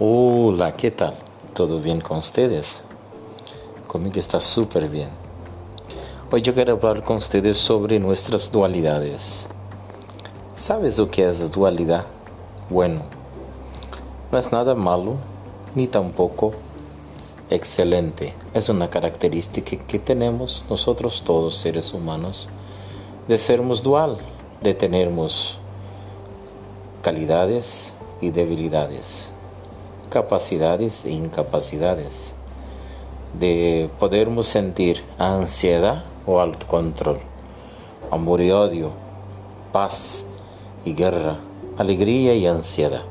Hola, ¿qué tal? ¿Todo bien con ustedes? Conmigo está súper bien. Hoy yo quiero hablar con ustedes sobre nuestras dualidades. ¿Sabes lo que es dualidad? Bueno, no es nada malo ni tampoco excelente. Es una característica que tenemos nosotros todos seres humanos de sermos dual, de tenermos calidades y debilidades capacidades e incapacidades, de podermos sentir ansiedad o autocontrol, amor y odio, paz y guerra, alegría y ansiedad.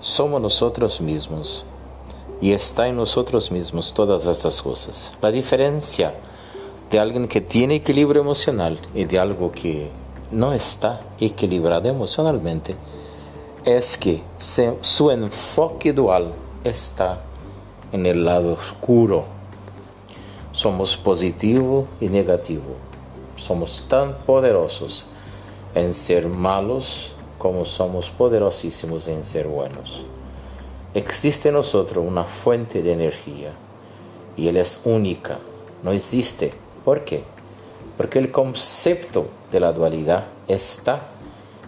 Somos nosotros mismos y está en nosotros mismos todas estas cosas. La diferencia de alguien que tiene equilibrio emocional y de algo que no está equilibrado emocionalmente es que su enfoque dual está en el lado oscuro. Somos positivo y negativo. Somos tan poderosos en ser malos como somos poderosísimos en ser buenos. Existe en nosotros una fuente de energía y Él es única, no existe. ¿Por qué? Porque el concepto de la dualidad está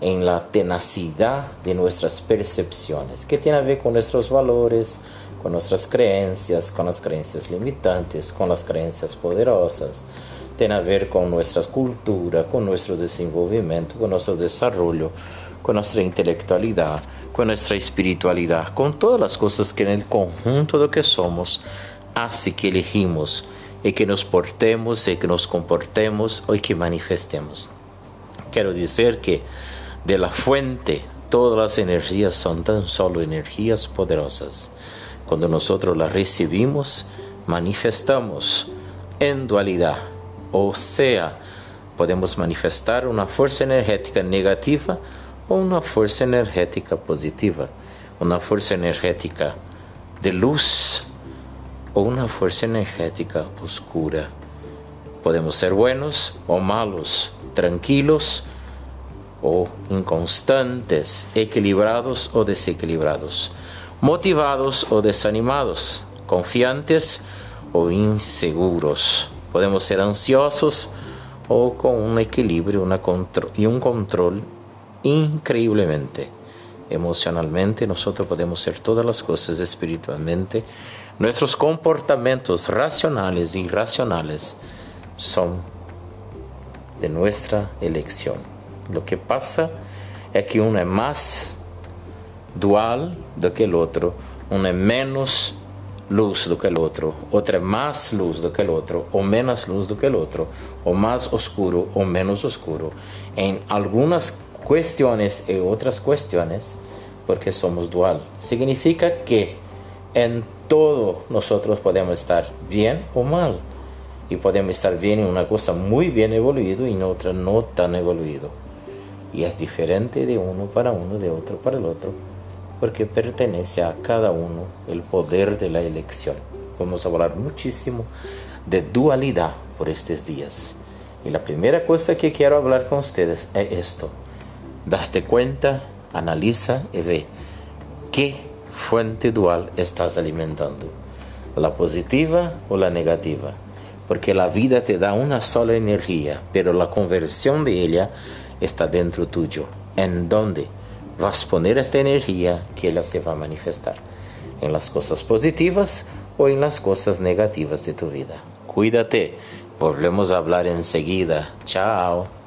en la tenacidad de nuestras percepciones, que tiene a ver con nuestros valores, con nuestras creencias, con las creencias limitantes, con las creencias poderosas, tiene a ver con nuestra cultura, con nuestro desenvolvimiento, con nuestro desarrollo, con nuestra intelectualidad, con nuestra espiritualidad, con todas las cosas que en el conjunto de lo que somos hace que elegimos y que nos portemos y que nos comportemos y que manifestemos. Quiero decir que de la fuente, todas las energías son tan solo energías poderosas. Cuando nosotros las recibimos, manifestamos en dualidad, o sea, podemos manifestar una fuerza energética negativa o una fuerza energética positiva, una fuerza energética de luz o una fuerza energética oscura. Podemos ser buenos o malos, tranquilos o inconstantes, equilibrados o desequilibrados, motivados o desanimados, confiantes o inseguros. Podemos ser ansiosos o con un equilibrio una y un control increíblemente. Emocionalmente nosotros podemos ser todas las cosas espiritualmente. Nuestros comportamientos racionales e irracionales son de nuestra elección. Lo que pasa es que uno es más dual que el otro, uno es menos luz que el otro, otro es más luz que el otro, o menos luz que el otro, o más oscuro o menos oscuro, en algunas cuestiones y otras cuestiones, porque somos dual. Significa que en todo nosotros podemos estar bien o mal, y podemos estar bien en una cosa muy bien evoluido y en otra no tan evoluido y es diferente de uno para uno, de otro para el otro, porque pertenece a cada uno el poder de la elección. Vamos a hablar muchísimo de dualidad por estos días. Y la primera cosa que quiero hablar con ustedes es esto. Daste cuenta, analiza y ve qué fuente dual estás alimentando, la positiva o la negativa. Porque la vida te da una sola energía, pero la conversión de ella está dentro tuyo, en donde vas a poner esta energía que ella se va a manifestar, en las cosas positivas o en las cosas negativas de tu vida. Cuídate, volvemos a hablar enseguida. Chao.